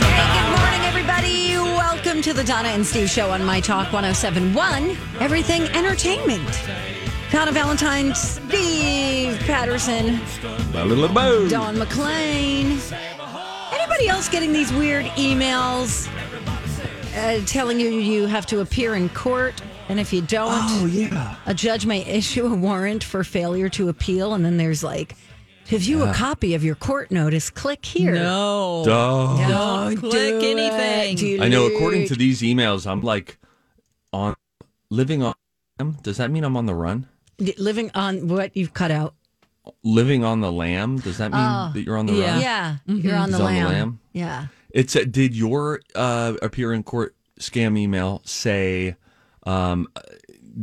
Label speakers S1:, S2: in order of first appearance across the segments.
S1: Hey, good morning, everybody. Welcome to the Donna and Steve Show on My Talk 1071, Everything Entertainment. Donna Valentine, Steve Patterson, Dawn McClain. Anybody else getting these weird emails uh, telling you you have to appear in court? And if you don't,
S2: Oh yeah.
S1: a judge may issue a warrant for failure to appeal. And then there's like, to view a copy of your court notice, click here.
S3: No.
S2: Duh.
S1: Don't
S3: click
S1: do
S3: anything.
S1: it.
S2: I know. According to these emails, I'm like on living on. Does that mean I'm on the run?
S1: living on what you've cut out.
S2: Living on the lamb. Does that mean
S1: Oh.
S2: that you're on the
S3: Yeah.
S2: run?
S1: Yeah, you're on the,
S2: He's on the
S1: lamb.
S2: lamb?
S1: Yeah.
S2: It's a, did your uh, appear in court scam email say um,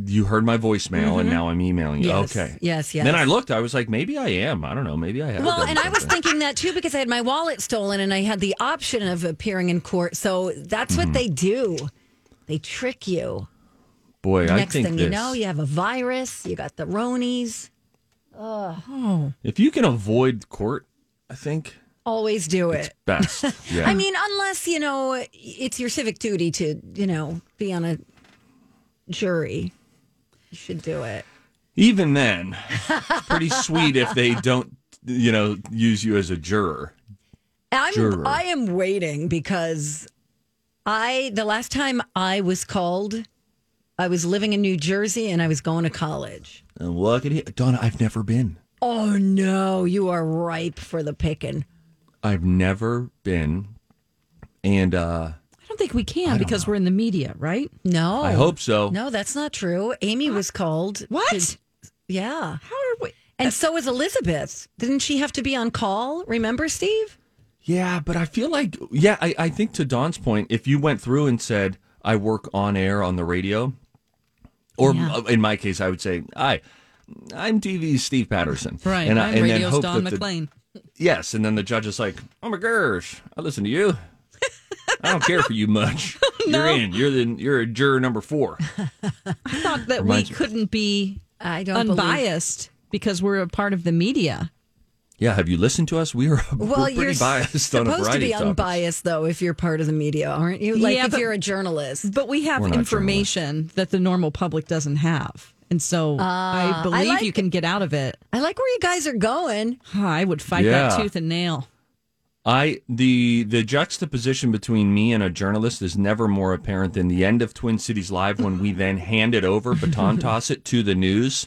S2: you heard my voicemail and now I'm emailing you?
S1: Mm-hmm. Yes.
S2: Okay.
S1: Yes, yes.
S2: Then I looked. I was like, maybe I am. I don't know. Maybe I have.
S1: Well, and I was thinking that too because I had my wallet stolen and I had the option of appearing in court. So that's
S2: Mm-hmm.
S1: what they do. They trick you.
S2: boy, I
S1: Next
S2: think
S1: thing
S2: this.
S1: you know, you have a virus, you got the Ronies. Oh.
S2: If you can avoid court, I think
S1: Always do it.
S2: best. Yeah.
S1: I mean, unless, you know, it's your civic duty to, you know, be on a jury. You should do it.
S2: Even then, it's pretty sweet if they don't, you know, use you as a juror.
S1: I'm
S2: Juror.
S1: I am waiting because I the last time I was called, I was living in New Jersey and I was going to college.
S2: And look at it, Donna. I've never been.
S1: Oh no, you are ripe for the picking.
S2: I've never been, and uh
S3: don't think we can because we're in the media, right?
S1: No,
S2: I hope so.
S1: No, that's not true. Amy was called.
S3: What?
S1: to- yeah,
S3: How are we?
S1: and so was Elizabeth. Didn't she have to be on call? Remember, Steve?
S2: Yeah, but I feel like, yeah, I, I think to Don's point, if you went through and said, I work on air on the radio, or
S3: Yeah.
S2: in my case, I would say, I. I'm TV's Steve Patterson.
S3: Right.
S2: And, I-
S3: I'm
S2: and then
S3: radio's
S2: hope
S3: Don
S2: that the-
S3: McLean.
S2: yes. And then the judge is like, Oh my gosh, I listen to you. I don't care for you much. You're in. You're the you're a juror number four.
S3: I thought that we
S2: Reminds me-
S3: couldn't be
S1: I don't believe-
S3: unbiased because we're a part of the media.
S2: Yeah, have you listened to us? We are
S1: Well,
S2: we're pretty
S1: you're
S2: biased on a
S1: supposed to be
S2: of topics.
S1: unbiased, though, if you're part of the media, aren't you? Like
S3: Yeah,
S1: if
S3: but-
S1: you're a journalist.
S3: But we have
S2: We're
S3: information that the normal public doesn't have. And so I believe
S1: Ah, like-
S3: you can get out of it.
S1: I like where you guys are going.
S3: I would fight that tooth and nail.
S2: I the the juxtaposition between me and a journalist is never more apparent than the end of Twin Cities Live when we then hand it over, baton toss it to the news.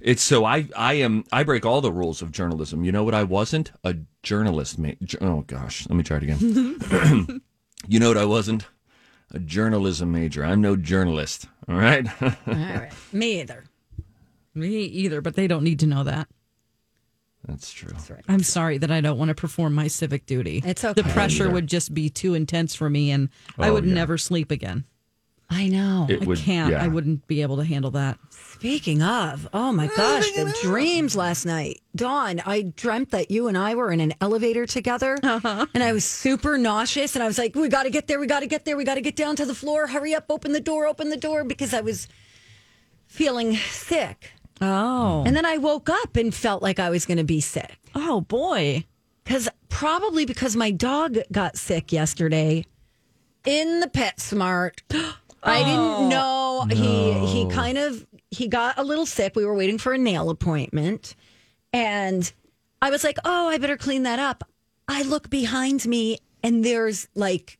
S2: It's so I I am I break all the rules of journalism. You know what I wasn't? A journalist. Ma- oh gosh, let me try it again. you know what I wasn't? A journalism major. I'm no journalist. All right.
S1: All right. Me either.
S3: Me either, but they don't need to know that.
S2: That's true. That's right.
S3: I'm sorry that I don't want to perform my civic duty.
S1: It's okay.
S3: The pressure
S2: Either.
S3: would just be too intense for me, and I
S2: Oh,
S3: would
S2: yeah.
S3: never sleep again.
S1: I know.
S2: It
S3: I
S2: would.
S3: can't.
S2: yeah.
S3: I wouldn't be able to handle that.
S1: Speaking of, oh my gosh, the dreams last night. Dawn, I dreamt that you and I were in an elevator together uh-huh. and I was super nauseous and I was like, we got to get there, we got to get there, we got to get down to the floor, hurry up, open the door, open the door because I was feeling sick.
S3: Oh,
S1: And then I woke up and felt like I was going to be sick.
S3: oh boy.
S1: Because probably because my dog got sick yesterday in the Pet Smart. I didn't oh. know he he kind of he got a little sick. We were waiting for a nail appointment, and I was like, oh, I better clean that up. I look behind me and there's like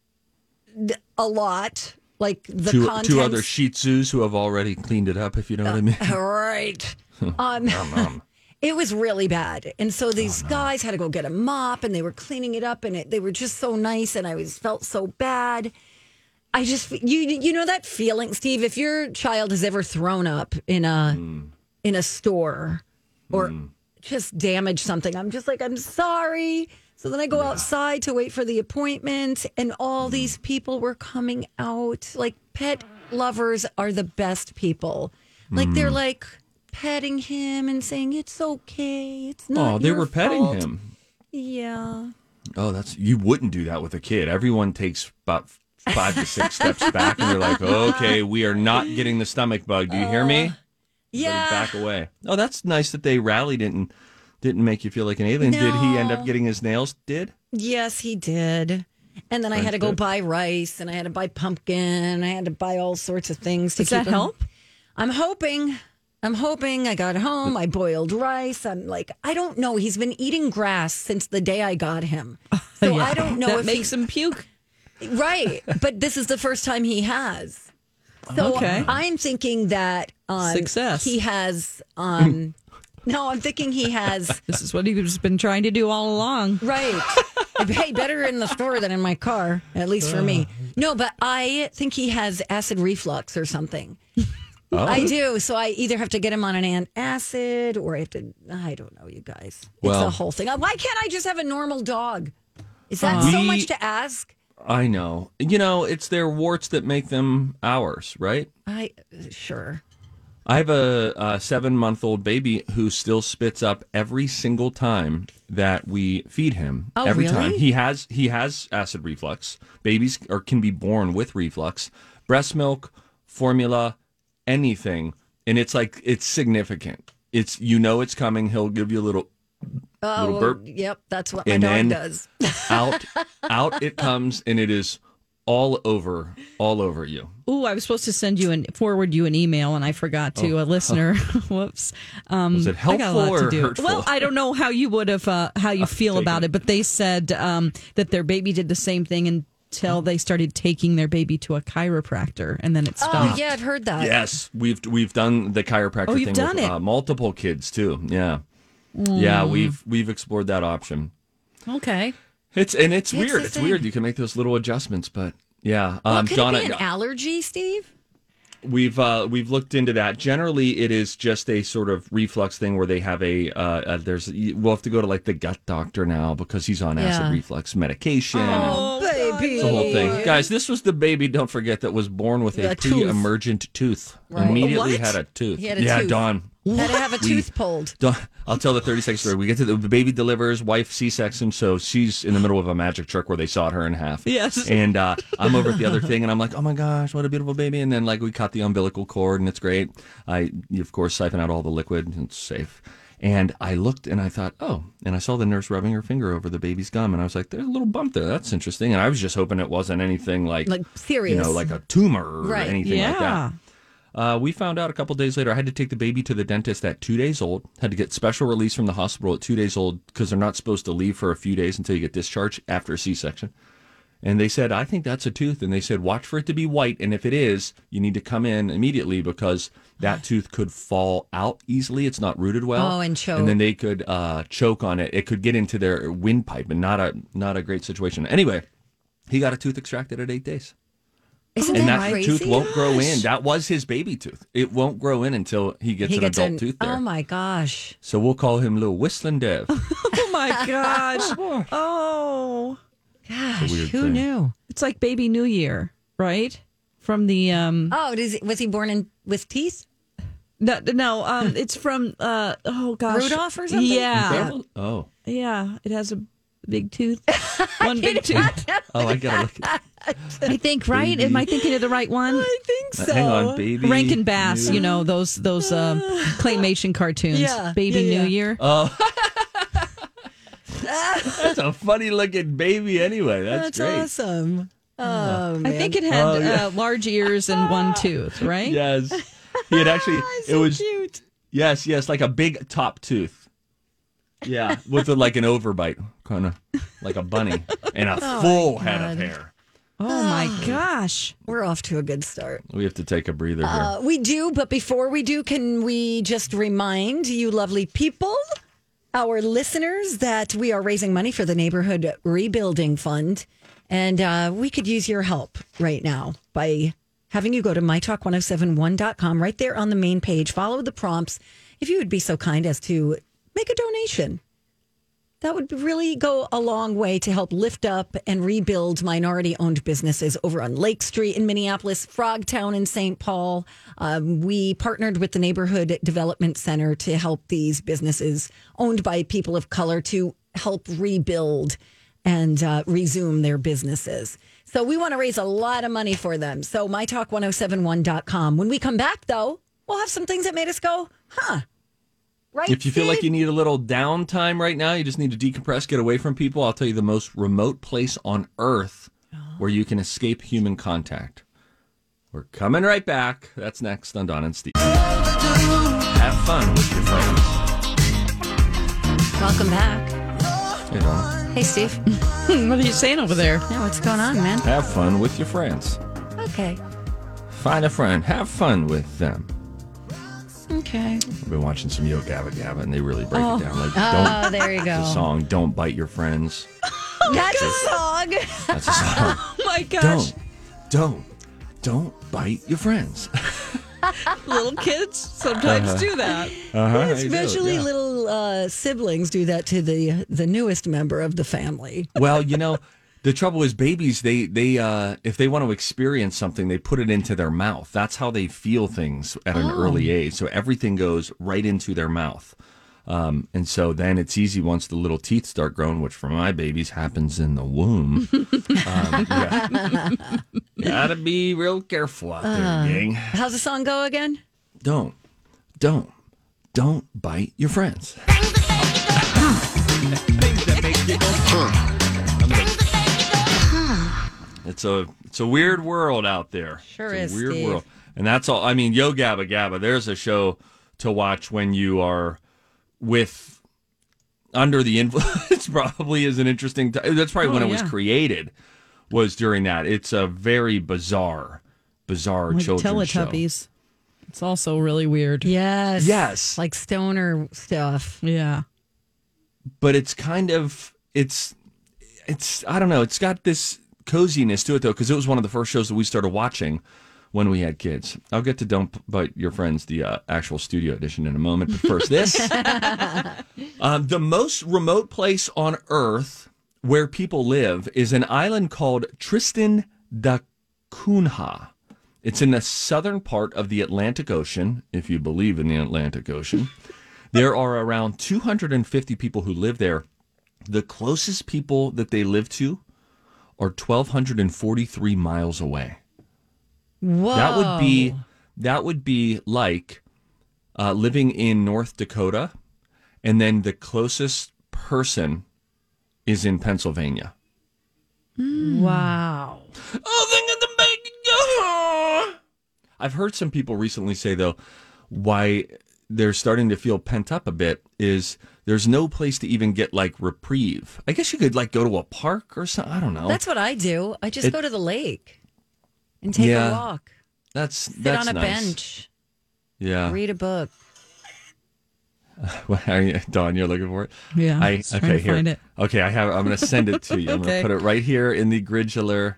S1: a lot, like the
S2: two,
S1: contents.
S2: two other Shih Tzus who have already cleaned it up, if you know what I mean.
S1: Uh, right. Um, it was really bad, and so these guys had to go get a mop, and they were cleaning it up, and it, they were just so nice, and I was felt so bad. I just you you know that feeling, Steve. If your child has ever thrown up in a mm. in a store or mm. just damaged something, I'm just like I'm sorry. So then I go outside to wait for the appointment, and all these people were coming out. Like pet lovers are the best people. Like they're hmm. like petting him and saying it's okay. It's not.
S2: Oh, they were petting
S1: fault."
S2: him.
S1: Yeah.
S2: Oh, that's you wouldn't do that with a kid. Everyone takes about five to six steps back, and you're like, okay, we are not getting the stomach bug. Do you hear me? Uh, Everybody
S1: Yeah.
S2: back away. Oh, that's nice that they rallied and didn't make you feel like an alien. Did he end up getting his nails did?
S1: Yes, he did. And then I had to go
S2: good.
S1: buy rice and I had to buy pumpkin. I had to buy all sorts of things to
S3: Does
S1: keep
S3: that
S1: him-
S3: help?
S1: I'm hoping. I'm hoping. I got home. I boiled rice. I'm like, I don't know. He's been eating grass since the day I got him. So
S3: Yeah.
S1: I don't know
S3: that
S1: if
S3: makes
S1: he,
S3: him puke.
S1: right. But this is the first time he has. So
S3: Okay.
S1: I'm thinking that um,
S3: Success.
S1: He has. Um, no, I'm thinking he has.
S3: This is what he's been trying to do all along.
S1: Right. hey, better in the store than in my car, at least for me. Uh. No, but I think he has acid reflux or something.
S2: Oh.
S1: I do. So I either have to get him on an antacid or I have to, I don't know, you guys. It's
S2: Well-
S1: a whole thing. Why can't I just have a normal dog? Is that so much to ask?
S2: I know. You know, it's their warts that make them ours, right?
S1: I, uh, sure.
S2: I have a, a seven month old baby who still spits up every single time that we feed him.
S1: Oh,
S2: every
S1: really?
S2: time he has he has acid reflux. Babies or can be born with reflux. Breast milk, formula, anything, and it's like it's significant. It's you know it's coming. He'll give you a little
S1: Oh,
S2: Little burp.
S1: yep. That's what my
S2: And
S1: dog does.
S2: out out it comes, and it is all over all over you.
S3: Oh, I was supposed to send you and forward you an email, and I forgot to. A listener, whoops. Um,
S2: Oh. Was it
S3: I got a lot
S2: helpful
S3: to
S2: or
S3: do.
S2: hurtful?
S3: Well, I don't know how you would have uh, how you feel about
S2: it.
S3: it, but they said um, that their baby did the same thing until they started taking their baby to a chiropractor, and then it stopped.
S1: Oh, yeah, I've heard that.
S2: Yes, we've we've done the chiropractor
S3: Oh,
S2: thing
S3: you've done
S2: with
S3: it.
S2: Uh, multiple kids too. Yeah, yeah, we've we've explored that option.
S1: Okay.
S2: It's and it's, weird. It's weird. You can make those little adjustments, but yeah,
S1: Well,
S2: um,
S1: could
S2: Donna,
S1: it be an allergy, Steve?
S2: we've uh, we've looked into that. Generally, it is just a sort of reflux thing where they have a uh, uh, there's we'll have to go to like the gut doctor now because he's on acid
S1: Yeah.
S2: reflux medication.
S1: Oh, baby.
S2: It's the whole thing, guys. This was the baby. Don't forget that was born with a
S1: A
S2: pre-emergent tooth.
S1: Right.
S2: Immediately
S3: What?
S2: had a tooth.
S1: He had a
S2: yeah,
S1: tooth.
S2: Dawn.
S1: Had to have a
S2: We-
S1: tooth pulled.
S2: Don't- I'll tell the 30 second story. We get to the, the baby delivers, wife C section, so she's in the middle of a magic trick where they sawed her in half.
S3: Yes.
S2: And uh, I'm over at the other thing, and I'm like, oh my gosh, what a beautiful baby. And then like we cut the umbilical cord, and it's great. I of course siphon out all the liquid, and it's safe. And I looked and I thought, oh, and I saw the nurse rubbing her finger over the baby's gum, and I was like, there's a little bump there. That's interesting. And I was just hoping it wasn't anything like,
S1: Like, serious.
S2: you know, like a tumor or
S1: Right.
S2: anything like that. Uh, we found out a couple days later. I had to take the baby to the dentist at two days old. Had to get special release from the hospital at two days old because they're not supposed to leave for a few days until you get discharged after a C-section. And they said, I think that's a tooth. And they said, watch for it to be white. And if it is, you need to come in immediately because that tooth could fall out easily. It's not rooted well.
S1: Oh, and choke.
S2: And then they could uh, choke on it. It could get into their windpipe and not a not a great situation. Anyway, he got a tooth extracted at eight days.
S1: Isn't
S2: And
S1: that
S2: that
S1: crazy?
S2: tooth won't grow in. That was his baby tooth. It won't grow in until he gets
S1: He
S2: an
S1: gets
S2: adult
S1: an-
S2: tooth there.
S1: Oh my gosh.
S2: so we'll call him little whistling Dev.
S3: Oh my gosh. oh,
S1: Gosh, who
S2: thing.
S1: knew?
S3: it's like Baby New Year, right? From the um,
S1: Oh, does, was he born in with teeth?
S3: no, no, um, it's from uh, oh gosh,
S1: Rudolph or something?
S3: Yeah,
S2: oh,
S3: yeah, it has a big tooth, one big tooth.
S2: oh, I gotta look. At,
S3: I think right. Am I thinking of the right one?
S1: I think so.
S2: hang on, baby.
S3: Rankin Bass,
S2: New-
S3: you know those those um, claymation cartoons.
S1: Yeah,
S3: Baby
S1: yeah,
S3: New
S1: yeah.
S3: Year.
S2: That's a funny looking baby. Anyway, that's,
S1: That's
S2: great.
S1: awesome. Oh.
S3: I think it had
S2: Oh, yeah.
S3: uh, large ears and one tooth, right?
S2: Yes, he had actually. it was
S1: cute.
S2: yes, yes, like a big top tooth. Yeah, with a, like an overbite, kind of like a bunny, and a full head of hair.
S3: Oh my gosh.
S1: We're off to a good start.
S2: We have to take a breather here.
S1: Uh, we do, but before we do, can we just remind you, lovely people, our listeners, that we are raising money for the Neighborhood Rebuilding Fund. And uh, we could use your help right now by having you go to mytalk1071.com right there on the main page. Follow the prompts. If you would be so kind as to make a donation, that would really go a long way to help lift up and rebuild minority owned businesses over on Lake Street in Minneapolis, Frogtown in St. Paul. Um, we partnered with the Neighborhood Development Center to help these businesses owned by people of color to help rebuild and uh, resume their businesses. So we want to raise a lot of money for them. So mytalk1071.com. When we come back, though, we'll have some things that made us go, huh. Right?
S2: If you feel like you need a little downtime right now, you just need to decompress, get away from people. I'll tell you the most remote place on earth where you can escape human contact. We're coming right back. That's next on Don and Steve. Have fun with your friends.
S1: Welcome back.
S2: Hey, Don.
S1: Hey, Steve.
S3: what are you saying over there?
S1: Yeah, what's going on, man?
S2: Have fun with your friends.
S1: Okay.
S2: Find a friend. Have fun with them.
S1: Okay.
S2: I've been watching some Yo Gabba Gabba, and they really break it down. Like,
S1: Oh,
S2: don't.
S1: Oh, there you
S2: The
S1: go.
S2: song "Don't Bite Your Friends."
S1: That's a song.
S2: That's a song.
S3: Oh my gosh.
S2: don't, don't, don't bite your friends.
S3: Little kids sometimes do that.
S2: Uh-huh,
S1: Especially little uh, siblings do that to the the newest member of the family.
S2: Well, you know, the trouble is babies. They they uh, if they want to experience something, they put it into their mouth. That's how they feel things at an early age. So everything goes right into their mouth. Um, and so then it's easy once the little teeth start growing, which for my babies happens in the womb. um, yeah. Gotta be real careful out there, gang.
S1: How's the song go again?
S2: Don't, don't, don't bite your friends. It's a it's a weird world out there.
S1: Sure
S2: it's
S1: is,
S2: a weird
S1: Steve.
S2: world, and that's all. I mean, Yo Gabba Gabba. There's a show to watch when you are with under the influence. Probably is an interesting. T- that's probably
S3: Oh,
S2: when it was created. Was during that. It's a very bizarre, bizarre
S3: Like
S2: children's show.
S3: Teletubbies. It's also really weird.
S1: Yes.
S2: Yes.
S1: Like stoner stuff.
S3: Yeah.
S2: but it's kind of it's it's I don't know. It's got this coziness to it though, because it was one of the first shows that we started watching when we had kids. I'll get to Don't Bite Your Friends, the uh, actual studio edition, in a moment. But first, this um, the most remote place on Earth where people live is an island called Tristan da Cunha. It's in the southern part of the Atlantic Ocean, if you believe in the Atlantic Ocean. There are around 250 people who live there. The closest people that they live to are 1,243 miles away.
S1: Whoa.
S2: That would be that would be like uh, living in North Dakota, and then the closest person is in Pennsylvania.
S1: Wow.
S2: Oh, think of the big. I've heard some people recently say though, why they're starting to feel pent up a bit is there's no place to even get like reprieve. I guess you could like go to a park or something. I don't know.
S1: That's what I do. I just
S2: It-
S1: go to the lake and take
S2: Yeah.
S1: a walk,
S2: that's
S1: sit
S2: that's
S1: on a
S2: nice.
S1: bench,
S2: Yeah.
S1: read a book.
S2: What are you, Dawn? You're looking for it.
S3: Yeah,
S2: I
S3: just trying
S2: okay
S3: to
S2: here.
S3: find it.
S2: Okay, I have. I'm going to send it to you. I'm going to put it right here in the gridula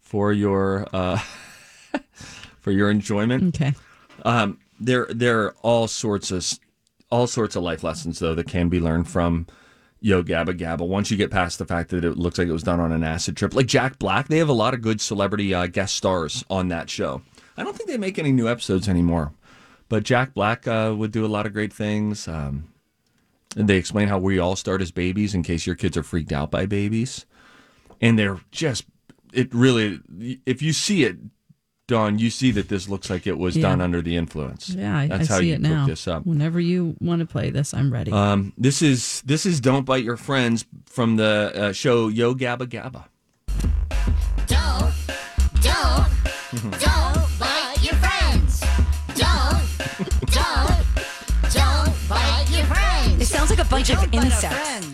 S2: for your uh, for your enjoyment.
S3: Okay.
S2: Um, there there are all sorts of all sorts of life lessons though that can be learned from Yo Gabba Gabba. Once you get past the fact that it looks like it was done on an acid trip, like Jack Black, they have a lot of good celebrity uh, guest stars on that show. I don't think they make any new episodes anymore, but Jack Black uh, would do a lot of great things. Um, and they explain how we all start as babies in case your kids are freaked out by babies, and they're just it really. If you see it, Dawn, you see that this looks like it was
S3: Yeah.
S2: done under the influence.
S3: Yeah, I,
S2: that's
S3: I
S2: how
S3: see
S2: you
S3: it now.
S2: this up.
S3: Whenever you want to play this, I'm ready.
S2: Um, this is this is "Don't Bite Your Friends" from the uh, show Yo Gabba Gabba.
S4: Don't, don't, don't bite your friends. Don't, don't, don't bite your friends.
S1: It sounds like a bite age of insects.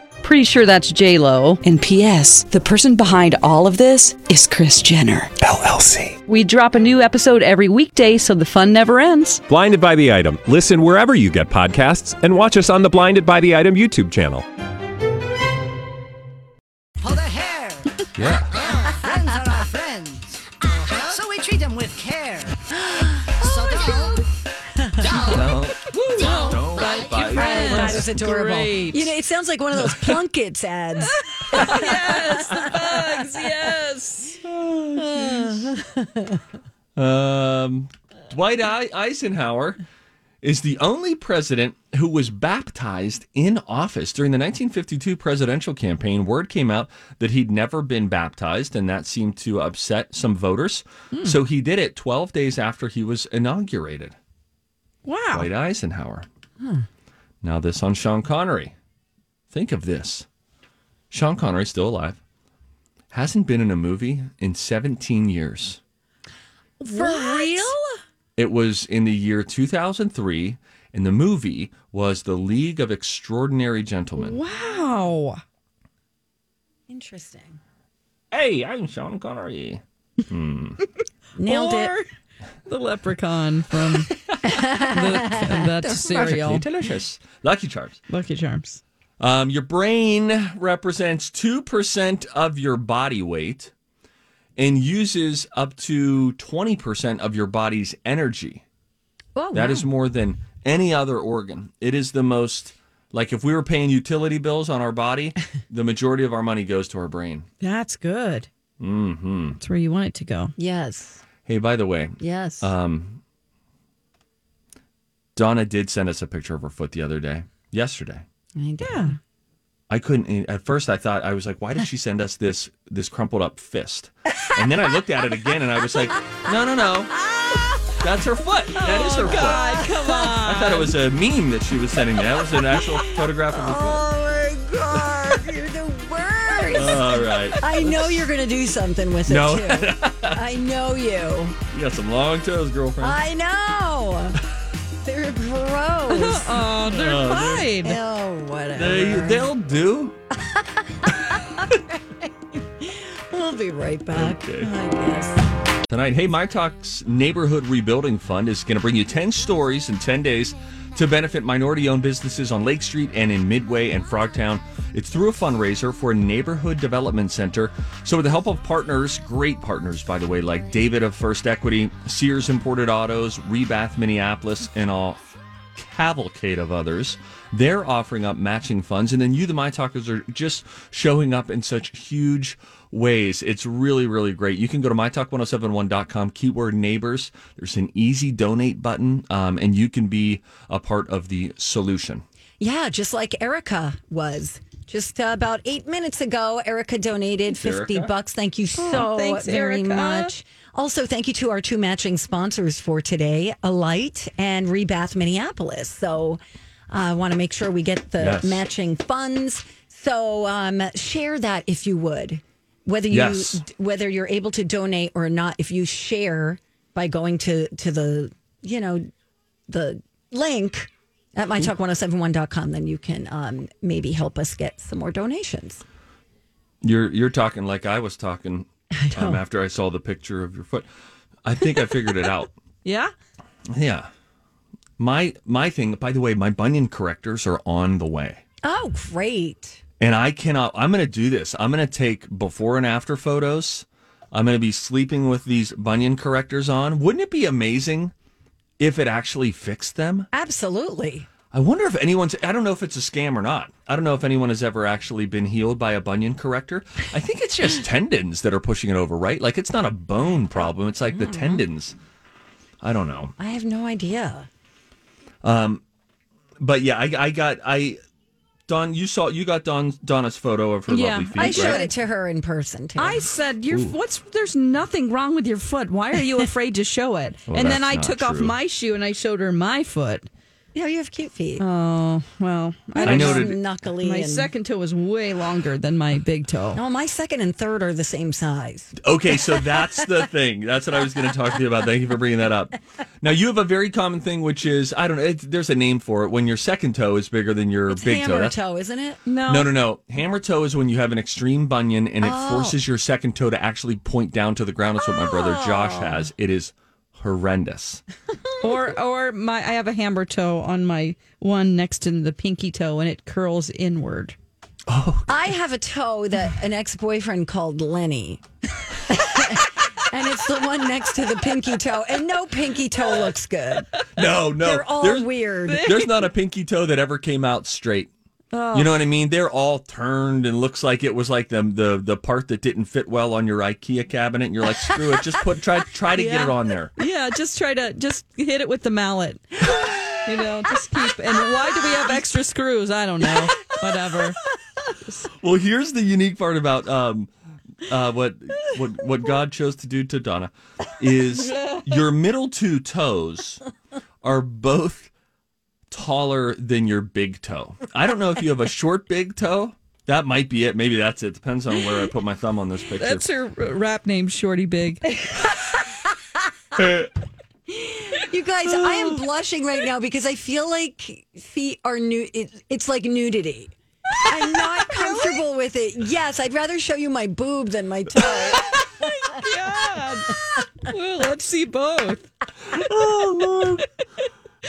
S5: Pretty sure that's J Lo. And P.S. The person behind all of this is Kris Jenner
S6: LLC.
S5: We drop a new episode every weekday, so the fun never ends.
S6: Blinded by the item. Listen wherever you get podcasts, and watch us on the Blinded by the Item YouTube channel.
S4: Pull the hair.
S2: Yeah.
S4: Friends are our friends. So we treat them with care. Friends.
S1: That is adorable.
S3: Great.
S1: You know, it sounds like one of those Plunkett's ads.
S3: yes, the bugs. Yes.
S2: Um, Dwight I- Eisenhower is the only president who was baptized in office during the 1952 presidential campaign. Word came out that he'd never been baptized, and that seemed to upset some voters. So he did it 12 days after he was inaugurated.
S3: Wow.
S2: Dwight Eisenhower. Now, this on Sean Connery. Think of this Sean Connery, still alive, hasn't been in a movie in 17 years.
S1: For real?
S2: It was in the year 2003, and the movie was The League of Extraordinary Gentlemen.
S3: Wow.
S1: Interesting.
S2: Hey, I'm Sean Connery. Hmm.
S1: Nailed it.
S3: Or the leprechaun from the, that cereal.
S2: Perfectly delicious. Lucky Charms.
S3: Lucky Charms.
S2: Um, your brain represents 2% of your body weight and uses up to 20% of your body's energy.
S1: Oh,
S2: That
S1: wow.
S2: is more than any other organ. It is the most, like if we were paying utility bills on our body, the majority of our money goes to our brain.
S3: That's good. Mm-hmm. That's where you want it to go.
S1: Yes.
S2: Hey, by the way,
S1: Yes.
S2: um, Donna did send us a picture of her foot the other day, yesterday.
S1: I do.
S3: Yeah.
S2: I couldn't. At first, I thought I was like, "Why did she send us this this crumpled up fist?" And then I looked at it again, and I was like, "No, no, no, that's her foot. That is her foot."
S3: God, come on.
S2: I thought it was a meme that she was sending me. That was an actual photograph of her foot. All right,
S1: I know you're going to do something with it
S2: No.
S1: too. I know you.
S2: you got some long toes, girlfriend.
S1: I know. They're gross.
S3: Oh, they're
S2: Oh,
S3: fine.
S1: oh, whatever.
S2: They they'll do.
S1: We'll be right back.
S2: Okay.
S1: I guess.
S2: Tonight, hey, My Talk's Neighborhood Rebuilding Fund is going to bring you 10 stories in 10 days to benefit minority owned businesses on Lake Street and in Midway and Frogtown. It's through a fundraiser for a neighborhood development center. So, with the help of partners, great partners, by the way, like David of First Equity, Sears Imported Autos, Rebath Minneapolis, and all cavalcade of others. They're offering up matching funds, and then you, the My Talkers, are just showing up in such huge ways. It's really, really great. You can go to mytalk1071.com, keyword neighbors. There's an easy donate button, um, and you can be a part of the solution.
S1: Yeah, just like Erica was. Just uh, about eight minutes ago, Erica donated 50
S2: Erica.
S1: bucks. Thank you so
S3: thanks,
S1: very
S3: Erica.
S1: much. Also, thank you to our two matching sponsors for today, Alight and Rebath Minneapolis. So I want to make sure we get the
S2: Yes.
S1: matching funds. So um, share that if you would. Whether you
S2: Yes.
S1: whether you're able to donate or not, if you share by going to to the you know the link at mytalk1071.com, then you can um, maybe help us get some more donations.
S2: You're you're talking like I was talking um, after I saw the picture of your foot. I think I figured it out.
S3: Yeah.
S2: Yeah. My my thing, by the way, my bunion correctors are on the way.
S1: Oh, great.
S2: And I cannot I'm going to do this. I'm going to take before and after photos. I'm going to be sleeping with these bunion correctors on. Wouldn't it be amazing if it actually fixed them?
S1: Absolutely.
S2: I wonder if anyone's I don't know if it's a scam or not. I don't know if anyone has ever actually been healed by a bunion corrector. I think it's just tendons that are pushing it over, right? Like it's not a bone problem, it's like the tendons. I don't know.
S1: I have no idea.
S2: Um, but yeah, I, I got I Don, you saw you got Don Donna's photo of her
S3: Yeah,
S2: lovely feet.
S1: I
S2: right?
S1: showed it to her in person too.
S3: I said, "Your what's? There's nothing wrong with your foot. Why are you afraid to show it?"
S2: Well,
S3: and then I
S2: not
S3: took off my shoe and I showed her my foot.
S1: Yeah, you have cute feet.
S3: Oh well, I
S2: I
S3: don't
S2: noted-
S1: knuckly.
S3: My
S1: and-
S3: second toe is way longer than my big toe.
S1: No, my second and third are the same size.
S2: Okay, so that's the thing. That's what I was going to talk to you about. Thank you for bringing that up. Now you have a very common thing, which is I don't know. It's, there's a name for it when your second toe is bigger than your
S1: It's
S2: big toe.
S1: hammer toe, isn't it?
S3: No,
S2: No, no, no. Hammer toe is when you have an extreme bunion and it
S1: Oh.
S2: forces your second toe to actually point down to the ground. That's what my brother Josh
S1: Oh.
S2: has. It is horrendous.
S3: Or or my I have a hammer toe on my one next to the pinky toe, and it curls inward. Oh.
S1: I have a toe that an ex boyfriend called Lenny. and it's the one next to the pinky toe. And no pinky toe looks good.
S2: No, no.
S1: They're all
S2: there's,
S1: weird.
S2: There's not a pinky toe that ever came out straight.
S1: Oh.
S2: You know what I mean? They're all turned and looks like it was like the the the part that didn't fit well on your IKEA cabinet. And you're like, screw it, just put try try to get it on there.
S3: Yeah, just try to just hit it with the mallet. You know, just keep. And why do we have extra screws? I don't know. Whatever.
S2: Well, here's the unique part about um, uh, what what what God chose to do to Donna is your middle two toes are both taller than your big toe. I don't know if you have a short big toe. That might be it. Maybe that's it. Depends on where I put my thumb on this picture.
S3: That's her uh, rap name, Shorty Big.
S1: You guys, I am oh. blushing right now because I feel like feet are new. It, it's like nudity. I'm not comfortable with it. Yes, I'd rather show you my boob than my toe.
S3: Oh God. Well, let's see both.
S2: oh Lord.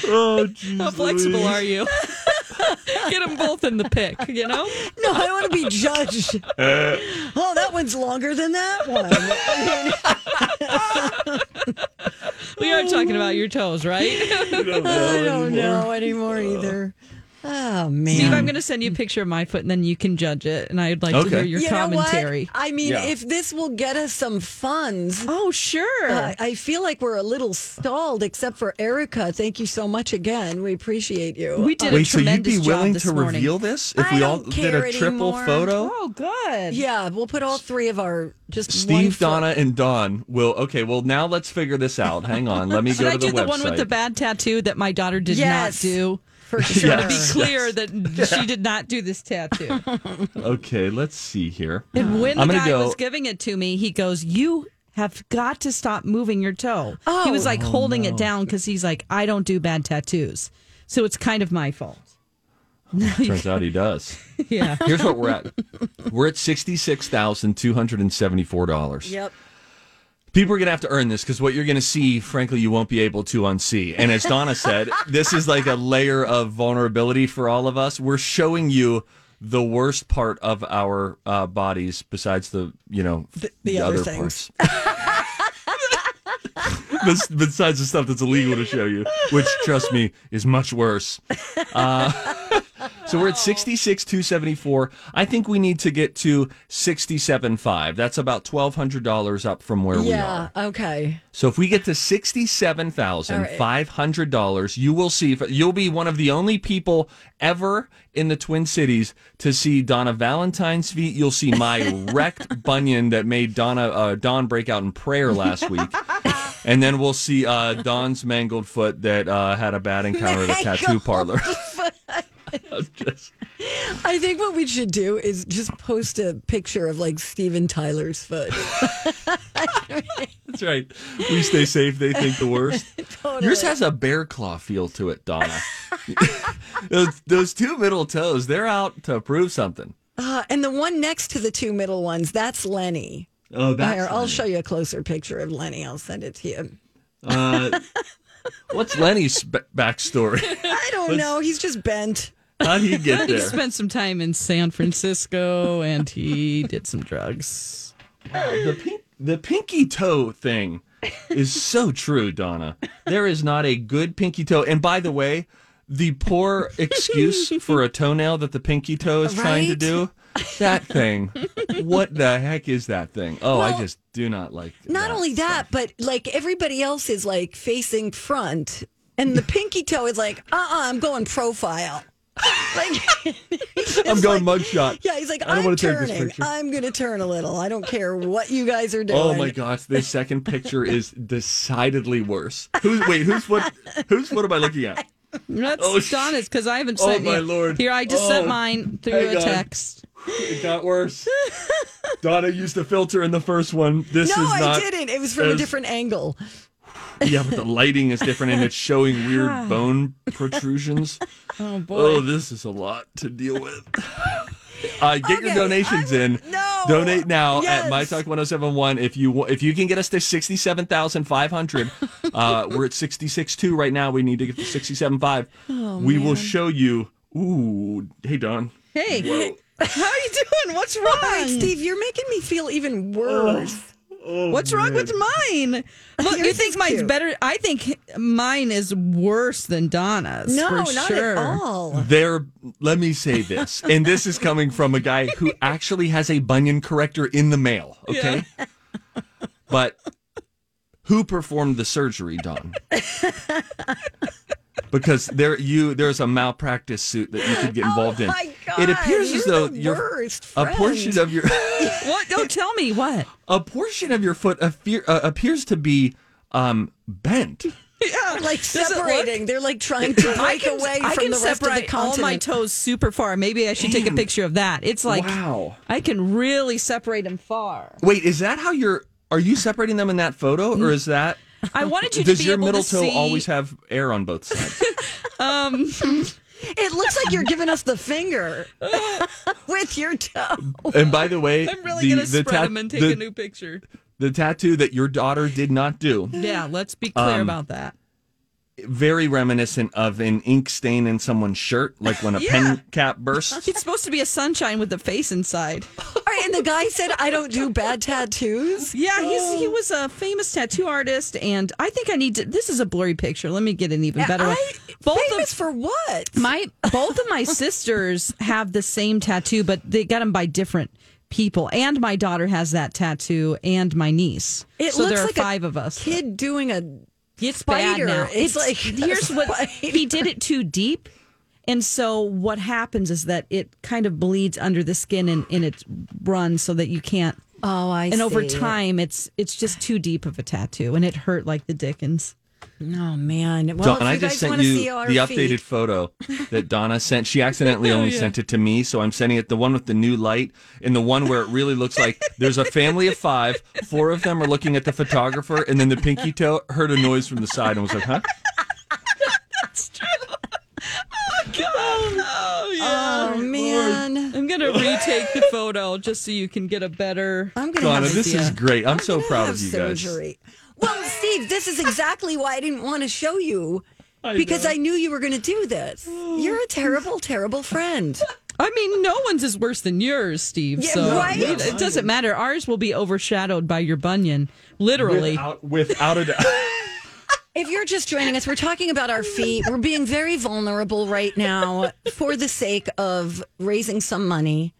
S2: Oh, geez
S3: How flexible
S2: Louise.
S3: are you? Get them both in the pic, you know?
S1: No, I don't want to be judged. oh, that one's longer than that one.
S3: We are talking about your toes, right?
S1: I don't know anymore either. Oh man.
S3: Steve, I'm going to send you a picture of my foot and then you can judge it. And I'd like to hear your
S1: you
S3: commentary.
S1: Know what? I mean,
S2: Yeah.
S1: if this will get us some funds,
S3: Oh, sure.
S1: uh, I feel like we're a little stalled, except for Erica. Thank you so much again. We appreciate you.
S3: we did a
S2: Wait, so you'd be willing to
S3: morning.
S2: reveal this if
S1: I
S2: we all did a triple
S1: anymore.
S2: photo?
S3: Oh, good.
S1: Yeah, we'll put all three of our just
S2: Steve,
S1: foot-
S2: Donna, and Dawn will. Okay, well now let's figure this out. Hang on, let me
S3: Should
S2: go
S3: I
S2: to the
S3: do the one with the bad tattoo that my daughter did
S1: Yes.
S3: not do?
S1: For sure.
S3: To be clear that she did not do this tattoo.
S2: Okay, let's see here.
S3: And when
S2: I'm
S3: the guy
S2: go-
S3: was giving it to me, he goes, "You have got to stop moving your toe." He was
S1: Oh.
S3: like holding it down because he's like, "I don't do bad tattoos, so it's kind of my fault."
S2: Turns out he does.
S3: Yeah.
S2: Here's what we're at. We're at sixty-six thousand two hundred and seventy-four dollars.
S1: Yep.
S2: People are going to have to earn this because what you're going to see, frankly, you won't be able to unsee. And as Donna said, this is like a layer of vulnerability for all of us. We're showing you the worst part of our uh, bodies, besides the you know
S1: the other things.
S2: parts. Besides the stuff that's illegal to show you, which trust me is much worse. Uh, so we're at sixty six two seventy four. I think we need to get to sixty seven five. That's about twelve hundred dollars up from where we are.
S1: Yeah. Okay.
S2: So if we get to sixty-seven thousand five hundred dollars, you will see. You'll be one of the only people ever in the Twin Cities to see Donna Valentine's feet. You'll see my wrecked bunion that made Donna uh, Dawn break out in prayer last week, and then we'll see uh, Dawn's mangled foot that uh, had a bad encounter at a tattoo parlor. I'm just-
S1: I think what we should do is just post a picture of like Steven Tyler's foot.
S2: that's right. We stay safe. They think the worst. Yours has a bear claw feel to it, Donna. those, those two middle toes, they're out to prove something.
S1: Uh, and the one next to the two middle ones, that's Lenny.
S2: Oh,
S1: Here, I'll show you a closer picture of Lenny. I'll send it to you.
S2: Uh, what's Lenny's b- backstory?
S1: I don't know. He's just bent.
S2: How'd he get
S3: He spent some time in San Francisco and he did some drugs.
S2: the, pink, the pinky toe thing is so true, Donna. There is not a good pinky toe. And by the way, the poor excuse for a toenail that the pinky toe is trying to do, that thing. What the heck is that thing? Oh, I just do not like
S1: Not only that, but like everybody else is like facing front, and the pinky toe is like, uh uh-uh, uh, i am going profile. Like,
S2: I'm going mugshot.
S1: yeah, he's like,
S2: I don't
S1: I'm
S2: wanna take this
S1: turning.
S2: picture.
S1: I'm going to turn a little. I don't care what you guys are doing.
S2: Oh my gosh, this second picture is decidedly worse. Who's wait, Who's what? Who's what am I looking at?
S3: That's
S2: Oh, sh-
S3: Donna's because I haven't
S2: Oh, my
S3: you.
S2: Lord.
S3: Here, I just
S2: Oh,
S3: sent mine through a text.
S2: It got worse. Donna used a filter in the first one. This
S1: no,
S2: is not.
S1: I didn't. It was from a different angle.
S2: Yeah, but the lighting is different and it's showing weird bone protrusions.
S3: Oh boy.
S2: Oh, this is a lot to deal with. Uh, get your donations
S1: I'm-
S2: in.
S1: no.
S2: Donate now
S1: Yes.
S2: at My Talk 1071. If you if you can get us to 67,500, uh, we're at 66.2 right now. We need to get to 67.5.
S1: Oh,
S2: we will show you. Ooh, hey, Don.
S3: hey, how are you doing? What's
S1: All right,
S3: wrong?
S1: Steve, you're making me feel even worse.
S3: Oh, What's wrong with mine? Look, you think mine's
S1: cute.
S3: better? I think mine is worse than Donna's.
S1: No,
S3: for
S1: not
S3: sure.
S1: at all.
S2: There, let me say this, and this is coming from a guy who actually has a bunion corrector in the mail. Okay, but who performed the surgery, Don? Because there, you there's a malpractice suit that you could get involved in.
S1: Oh my God,
S2: it appears as
S1: you're
S2: though your a portion of your
S3: What? Don't tell me what.
S2: a portion of your foot appear, uh, appears to be um, bent.
S3: Yeah,
S1: Like
S3: Does it look-
S1: separating. They're like trying to
S3: I
S1: break
S3: can,
S1: away
S3: I
S1: from
S3: can
S1: the rest of the
S3: separate all my toes super far. Maybe I should take a picture of that. It's like
S2: Wow.
S3: I can really separate them far.
S2: Wait, is that how you're? Are you separating them in that photo, or is that?
S3: I wanted you to
S2: Does
S3: be
S2: your
S3: able
S2: middle
S3: to
S2: toe
S3: see.
S2: always have air on both sides?
S1: um, It looks like you're giving us the finger with your toe.
S2: and by the way,
S3: I'm really
S2: the,
S3: gonna
S2: the
S3: spread
S2: tat-
S3: them and take
S2: the,
S3: a new picture.
S2: the tattoo that your daughter did not do,
S3: Yeah, let's be clear
S2: Um,
S3: about that.
S2: Very reminiscent of an ink stain in someone's shirt, like when a
S3: Yeah.
S2: pen cap bursts.
S3: It's supposed to be a sunshine with the face inside.
S1: All right, and the guy said, I don't do bad tattoos.
S3: Yeah, he's he was a famous tattoo artist, and I think I need to. This is a blurry picture. Let me get an even better one. Both
S1: famous
S3: of
S1: for what?
S3: my both of my sisters have the same tattoo, but they got them by different people. And my daughter has that tattoo, and my niece.
S1: It
S3: so
S1: looks
S3: there are
S1: like a
S3: five of us.
S1: Kid doing a
S3: It's
S1: spider.
S3: bad now.
S1: It's like a
S3: here's what
S1: spider.
S3: he did it too deep. And so what happens is that it kind of bleeds under the skin and, and it runs so that you can't
S1: Oh, I
S3: and over time it's it's just too deep of a tattoo and it hurt like the dickens.
S1: Oh man! Well, if
S2: I just sent you the
S1: feet,
S2: updated photo that Donna sent. She accidentally
S3: Oh,
S2: only sent it to me, so I'm sending it the one with the new light and the one where it really looks like there's a family of five. Four of them are looking at the photographer, and then the pinky toe heard a noise from the side and was like, "Huh."
S3: Oh yeah.
S1: Oh man!
S3: I'm gonna retake the photo just so you can get a better
S1: I'm gonna
S2: Donna,
S1: have
S2: this
S1: to
S2: is great. I'm so
S1: gonna
S2: proud
S1: have
S2: of you guys.
S1: surgery. Well, Steve, this is exactly why I didn't want to show you because I knew you were going to do this. Oh. You're a terrible, terrible friend.
S3: I mean, no one's is worse than yours, Steve.
S1: Yeah,
S3: so
S1: right?
S3: it, it doesn't matter. Ours will be overshadowed by your bunion, literally.
S2: Without, without a doubt.
S1: If you're just joining us, we're talking about our feet. We're being very vulnerable right now for the sake of raising some money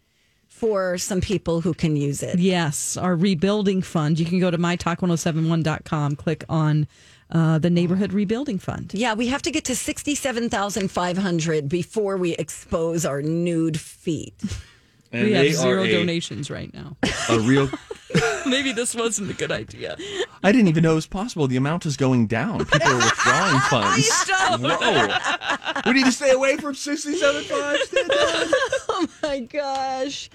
S1: for some people who can use it.
S3: Yes, our rebuilding fund. You can go to mytalk1071.com, click on uh, the neighborhood rebuilding fund.
S1: Yeah, we have to get to 67,500 before we expose our nude feet.
S2: And
S3: we have zero donations right now.
S2: a real.
S3: Maybe this wasn't a good idea.
S2: I didn't even know it was possible. The amount is going down. People are withdrawing funds. Whoa! We need to stay away from sixty-seven five.
S1: Oh my gosh.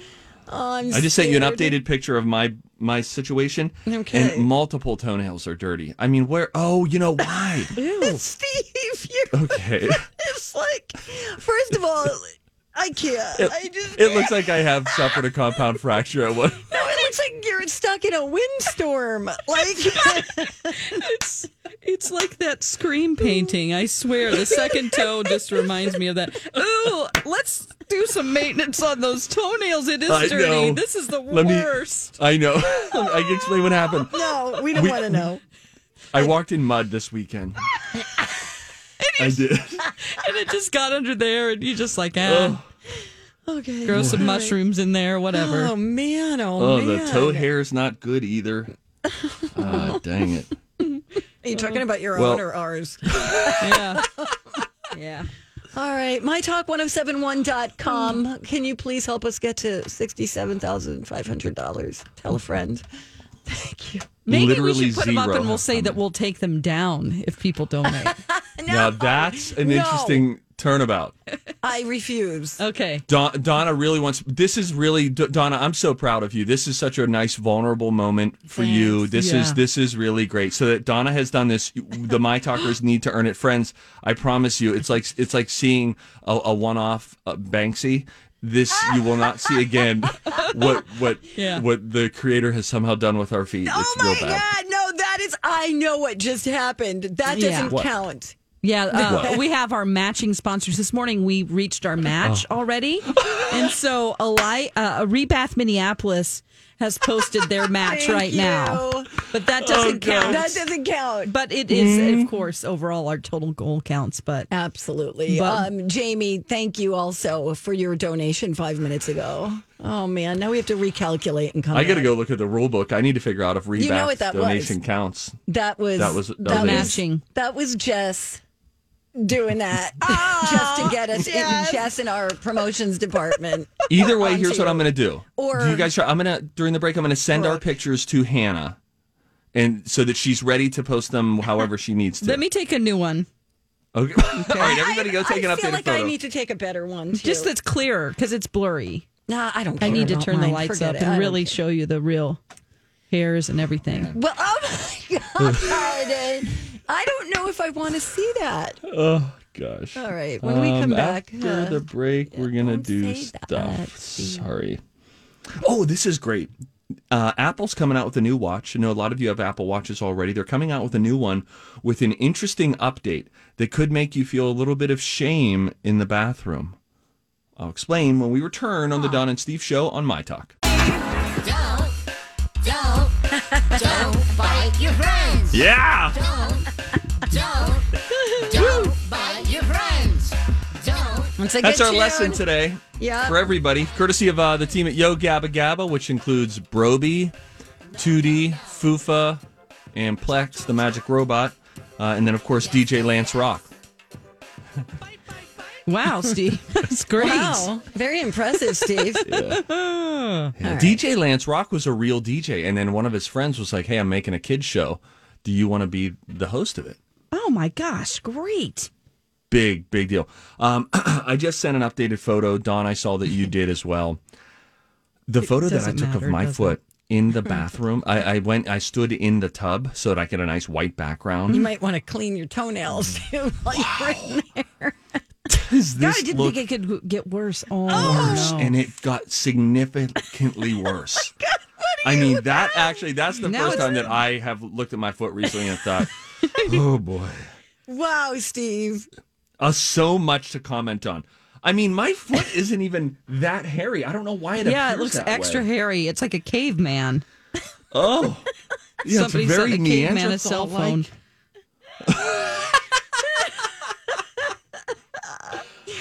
S1: Oh, I'm
S2: I just sent you an updated picture of my my situation.
S1: Okay.
S2: And multiple toenails are dirty. I mean, where? Oh, you know why?
S1: Steve, you're
S2: Okay.
S1: it's like, first of all, I can't.
S2: It,
S1: I just
S2: it looks like I have suffered a compound fracture at one.
S1: No, it looks like you're stuck in a windstorm. Like,
S3: It's it's like that scream painting. I swear, the second toe just reminds me of that. Ooh, let's do some maintenance on those toenails. It is
S2: I
S3: dirty.
S2: know.
S3: This is the
S2: Let me-
S3: worst.
S2: I know. I can explain what happened.
S1: no, we don't
S2: We-
S1: want to know.
S2: I walked in mud this weekend. I did.
S3: and it just got under there, and you just like, ah,
S1: Okay.
S3: grow some mushrooms in there, whatever.
S1: Oh man! Oh,
S2: Oh,
S1: man!
S2: the toe hair is not good either. Ah, dang it.
S1: Are you talking about your
S2: Well-
S1: own or ours?
S3: Yeah, yeah.
S1: All right, mytalk1071.com. Can you please help us get to $67,500? Tell a friend. Thank you.
S3: Maybe
S2: Literally
S3: we should put them up and we'll say that we'll take them down if people donate.
S2: Now that's an
S1: No.
S2: interesting turnabout.
S1: I refuse.
S3: Okay.
S2: Don, Donna really wants. This is really D- Donna. I'm so proud of you. This is such a nice, vulnerable moment for you. This is this is really great. So that Donna has done this. The My Talkers need to earn it, friends. I promise you, it's like it's like seeing a, a one-off uh, Banksy. This you will not see again. What what
S3: Yeah.
S2: what the creator has somehow done with our feet.
S1: Oh
S2: it's
S1: my
S2: real bad.
S1: God. No, that is, I know what just happened. That doesn't
S2: What?
S1: count.
S3: Yeah, uh, we have our matching sponsors. This morning we reached our match
S2: Oh.
S3: already. And so Eli, uh, Rebath Minneapolis has posted their match
S1: Thank
S3: right now. But that doesn't count.
S1: That doesn't count.
S3: but it is,
S2: Mm-hmm.
S3: of course, overall our total goal counts. But
S1: Absolutely.
S3: But-
S1: um, Jamie, thank you also for your donation five minutes ago. Oh, man. Now we have to recalculate and come
S2: I got to go look at the rule book. I need to figure out if rebath
S1: know what that was.
S2: donation counts.
S1: That was
S2: That was- that was
S1: was,
S3: matching.
S1: That was Jess doing that just to get us in Jess in our promotions department.
S2: Either way,
S1: onto
S2: here's what. I'm going to do.
S1: Or-
S2: do you guys? Try, I'm going to during the break. I'm going to send our pictures to Hannah, and so that she's ready to post them however she needs to.
S3: let me take a new one.
S2: Okay. All right, everybody, go take
S1: I
S2: an
S1: feel like
S2: photo.
S1: I need to take a better one. Too.
S3: Just that's clearer because it's blurry.
S1: nah, I don't.
S3: I need to
S1: about
S3: turn the lights
S1: Forget
S3: up
S1: it.
S3: And really
S1: care.
S3: show you the real hairs and everything.
S1: Well, oh my god! I don't know if I want to see that.
S2: oh gosh.
S1: All right, when we come
S2: Um,
S1: back,
S2: after
S1: uh,
S2: the break, we're gonna do stuff.
S1: that,
S2: Sorry. Oh, this is great. Uh, Apple's coming out with a new watch. I know a lot of you have Apple watches already. They're coming out with a new one with an interesting update that could make you feel a little bit of shame in the bathroom. I'll explain when we return on the Dawn and Steve show on My Talk.
S4: Don't, don't, don't bite your friends.
S2: Yeah.
S4: Don't, don't, don't bite your friends. Don't.
S1: once
S2: That's our
S1: tuned-
S2: lesson today.
S1: Yeah.
S2: For everybody, courtesy of uh, the team at Yo Gabba Gabba, which includes Brobee, Toodee, Foofa, and Plex, the magic robot, uh, and then, of course, DJ Lance Rock.
S3: Wow, Steve, that's great.
S1: Wow, very impressive, Steve.
S2: DJ Lance Rock was a real DJ, and then one of his friends was like, "Hey, I'm making a kids show. Do you want to be the host of it?"
S3: Oh my gosh, great.
S2: Big, big deal. Um, I just sent an updated photo, Dawn. I saw that you did as well. The photo that I took
S3: matter,
S2: of my
S3: does it?
S2: foot in the bathroom. I, I went. I stood in the tub so that I get a nice white background.
S1: You might want to clean your toenails too while you're in there.
S2: Does
S3: God, I didn't
S2: look
S3: think it could get worse. Oh,
S2: worse?
S3: no.
S2: And it got significantly worse. I mean, that actually, that's the
S3: Now
S2: first time that I have looked at my foot recently and thought, oh boy.
S1: Wow, Steve.
S2: Uh, so much to comment on. I mean, my foot isn't even that hairy. I don't know why it
S3: yeah, it looks
S2: that
S3: extra
S2: way.
S3: hairy. It's like a caveman.
S2: Oh, yeah,
S3: Somebody
S2: it's very
S3: sent a caveman a cell phone.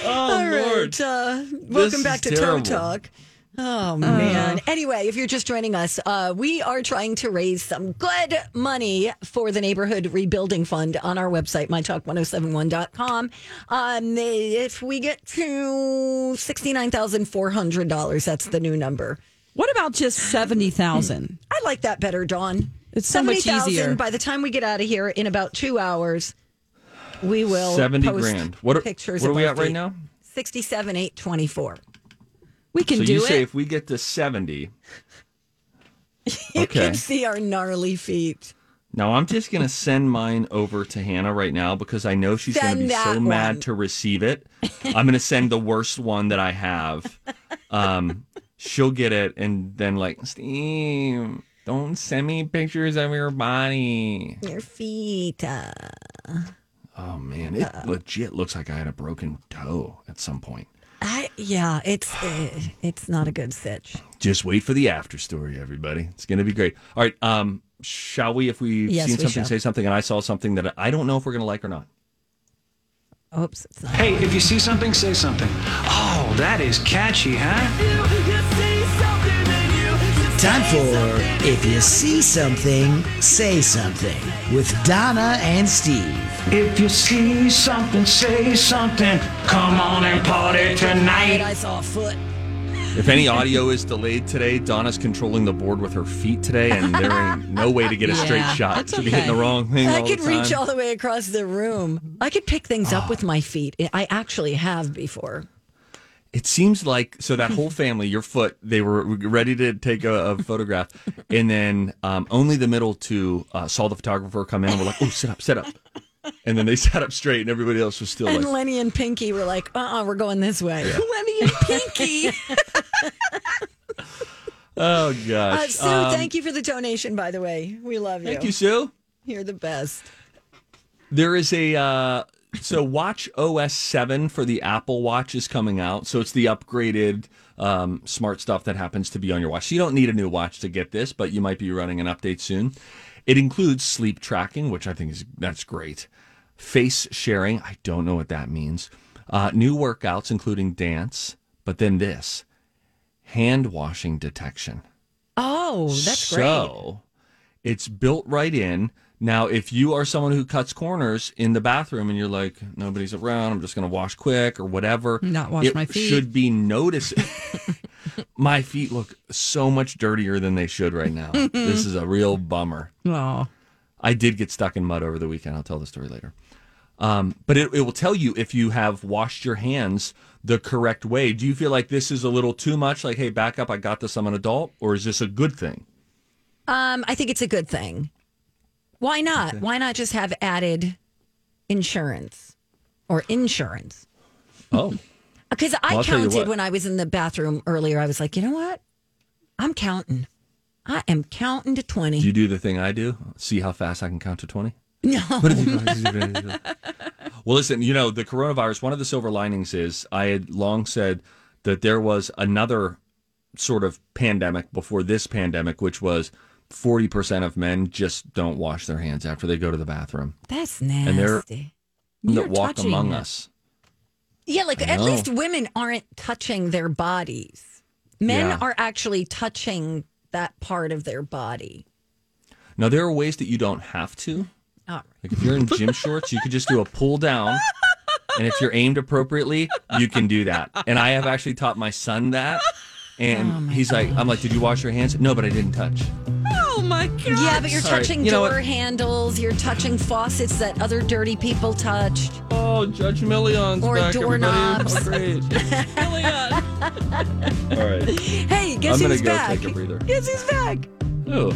S2: Oh
S1: All
S2: Lord!
S1: right. Uh, welcome
S2: is
S1: back to
S2: terrible.
S1: Toe Talk. Oh man. Anyway, if you're just joining us, uh, we are trying to raise some good money for the neighborhood rebuilding fund on our website, mytalk1071.com. Um, if we get to $69,400, that's the new number.
S3: What about just seventy thousand?
S1: I like that better, Dawn.
S3: It's so much
S1: 70,000
S3: easier.
S1: By the time we get out of here in about two hours, we will
S2: Seventy
S1: post
S2: grand. What are,
S1: pictures.
S2: what are we at right now?
S1: Sixty-seven, eight twenty-four.
S3: We can do it.
S2: So
S3: do
S2: you
S3: it.
S2: say if we get to seventy,
S1: You
S2: Okay.
S1: can see our gnarly feet.
S2: Now I'm just gonna send mine over to Hannah right now because I know she's gonna be so
S1: that
S2: mad to receive it. I'm gonna send the worst one that I have. Um, she'll get it, and then like Steve, don't send me pictures of your body.
S1: Your feet. Uh,
S2: Oh man, it legit looks like I had a broken toe at some point.
S1: I, yeah, it's uh, it's not a good sitch.
S2: Just wait for the after story, everybody. It's gonna be great. All right, um, shall we? If we've
S1: Yes,
S2: seen
S1: we
S2: something,
S1: shall.
S2: say something, and I saw something that I don't know if we're gonna like or not.
S1: Oops, it's not.
S7: Hey, if you see something, say something. Oh, that is catchy, huh?
S8: Time for If You See Something, Say Something with Donna and Steve.
S7: If you see something, say something. Come on and party tonight.
S1: I saw a foot.
S2: If any audio is delayed today, Donna's controlling the board with her feet today, and there ain't no way to get a straight
S3: Yeah,
S2: shot.
S3: that's
S2: She'll be hitting the
S3: okay.
S2: wrong thing.
S1: I
S2: all
S1: could
S2: the
S1: reach
S2: time.
S1: all the way across the room. I could pick things up with my feet. I actually have before.
S2: It seems like so that whole family, your foot, they were ready to take a, a photograph, and then um, only the middle two uh, saw the photographer come in and were like, "Oh, sit up, sit up," and then they sat up straight, and everybody else was still
S1: And
S2: like,
S1: Lenny and Pinky were like, uh uh-uh, uh, we are going this way. Lenny and Pinky.
S2: "Oh
S1: Uh,
S2: gosh."
S1: Sue,
S2: Um,
S1: thank you for the donation, by the way. We love you.
S2: Thank you, Sue.
S1: You're the best.
S2: There is a uh, so watchOS seven for the Apple Watch is coming out. So it's the upgraded um, smart stuff that happens to be on your watch. So you don't need a new watch to get this, but you might be running an update soon. It includes sleep tracking, which I think is that's great. Face sharing, I don't know what that means. Uh, new workouts, including dance, but then this hand washing detection.
S1: Oh, that's great.
S2: So it's built right in. Now, if you are someone who cuts corners in the bathroom and you're like, nobody's around, I'm just going to wash quick or whatever,
S3: Not wash
S2: it
S3: my feet.
S2: should be noticed. my feet look so much dirtier than they should right now. this is a real bummer.
S3: Oh,
S2: I did get stuck in mud over the weekend. I'll tell the story later. Um, but it, it will tell you if you have washed your hands the correct way. Do you feel like this is a little too much? Like, hey, back up, I got this, I'm an adult? Or is this a good thing?
S1: Um, I think it's a good thing. Why not? Why not just have added insurance or insurance?
S2: Oh.
S1: Because I
S2: Well, I'll tell you
S1: counted
S2: what.
S1: when I was in the bathroom earlier. I was like, you know what? I'm counting. I am counting to 20.
S2: Do you do the thing I do? See how fast I can count to 20?
S1: no.
S2: well, listen, you know, the coronavirus, one of the silver linings is I had long said that there was another sort of pandemic before this pandemic, which was 40% of men just don't wash their hands after they go to the bathroom
S1: That's nasty.
S2: And they're-
S1: You're
S2: that walk
S1: touching
S2: among
S1: it.
S2: us.
S1: Yeah, like at least women aren't touching their bodies. Men
S2: Yeah.
S1: are actually touching that part of their body.
S2: Now, there are ways that you don't have to.
S1: Right.
S2: Like if you're in gym shorts, you could just do a pull down. And if you're aimed appropriately, you can do that. And I have actually taught my son that. And
S1: Oh
S2: he's like, I'm like, did you wash your hands? No, but I didn't touch.
S3: Oh my god!
S1: Yeah, but you're
S2: Sorry.
S1: touching
S2: You know
S1: door
S2: what?
S1: handles, you're touching faucets that other dirty people touched.
S2: Oh, Judge Million's
S1: Or
S2: back,
S1: doorknobs.
S2: everybody. Oh, great. All right.
S1: Hey, guess
S2: I'm gonna
S1: who's
S2: go
S1: back?
S2: take a breather.
S1: Guess who's back?
S2: Oh,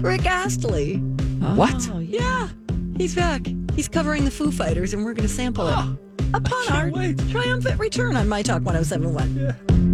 S1: Rick Astley.
S2: Oh, what?
S1: Oh, yeah. He's back. He's covering the Foo Fighters, and we're going to sample it upon our
S2: wait.
S1: triumphant return on My Talk 1071.